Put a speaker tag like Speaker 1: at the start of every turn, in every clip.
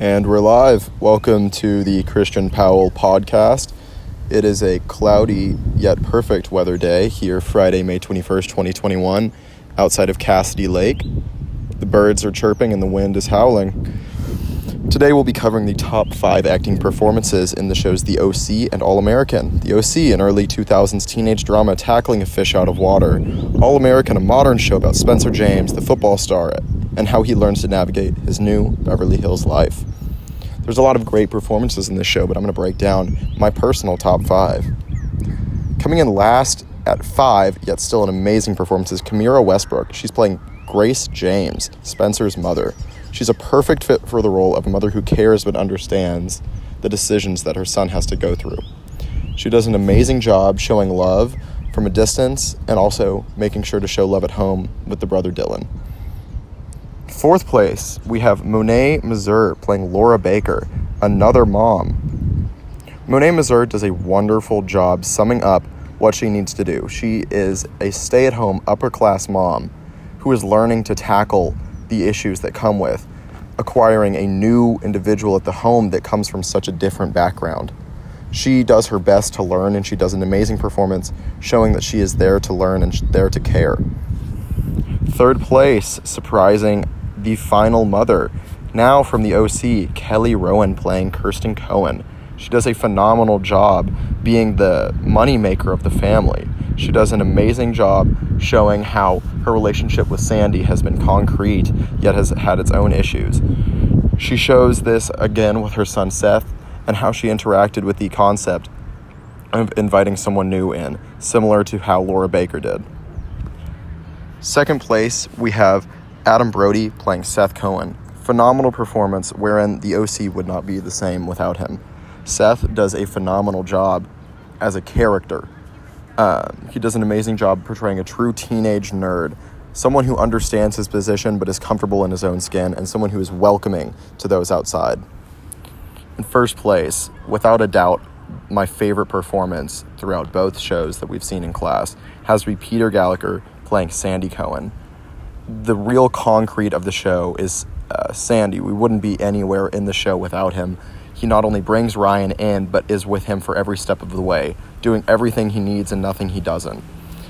Speaker 1: And we're live. Welcome to the Christian Powell podcast. It is a cloudy yet perfect weather day here, Friday, May 21st, 2021, outside of Cassidy Lake. The birds are chirping and the wind is howling. Today we'll be covering the top five acting performances in the shows The OC and All American. The OC, an early 2000s teenage drama tackling a fish out of water. All American, a modern show about Spencer James, the football star, and how he learns to navigate his new Beverly Hills life. There's a lot of great performances in this show, but I'm going to break down my personal top five. Coming in last at five, yet still an amazing performance, is Kamira Westbrook. She's playing Grace James, Spencer's mother. She's a perfect fit for the role of a mother who cares but understands the decisions that her son has to go through. She does an amazing job showing love from a distance and also making sure to show love at home with the brother Dylan. Fourth place, we have Monet Mazur playing Laura Baker, another mom. Monet Mazur does a wonderful job summing up what she needs to do. She is a stay at home, upper class mom who is learning to tackle the issues that come with acquiring a new individual at the home that comes from such a different background. She does her best to learn and she does an amazing performance showing that she is there to learn and there to care. Third place, surprising the final mother. Now from the OC, Kelly Rowan playing Kirsten Cohen. She does a phenomenal job being the moneymaker of the family. She does an amazing job showing how her relationship with Sandy has been concrete, yet has had its own issues. She shows this again with her son Seth and how she interacted with the concept of inviting someone new in, similar to how Laura Baker did. Second place, we have Adam Brody playing Seth Cohen. Phenomenal performance wherein the OC would not be the same without him. Seth does a phenomenal job as a character. Um, he does an amazing job portraying a true teenage nerd, someone who understands his position but is comfortable in his own skin, and someone who is welcoming to those outside. In first place, without a doubt, my favorite performance throughout both shows that we've seen in class has to be Peter Gallagher playing Sandy Cohen the real concrete of the show is uh, Sandy. We wouldn't be anywhere in the show without him. He not only brings Ryan in, but is with him for every step of the way, doing everything he needs and nothing he doesn't.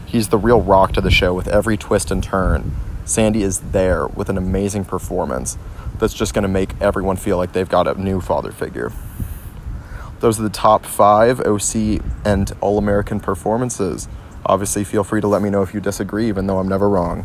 Speaker 1: He's the real rock to the show with every twist and turn. Sandy is there with an amazing performance that's just going to make everyone feel like they've got a new father figure. Those are the top five OC and All American performances. Obviously, feel free to let me know if you disagree, even though I'm never wrong.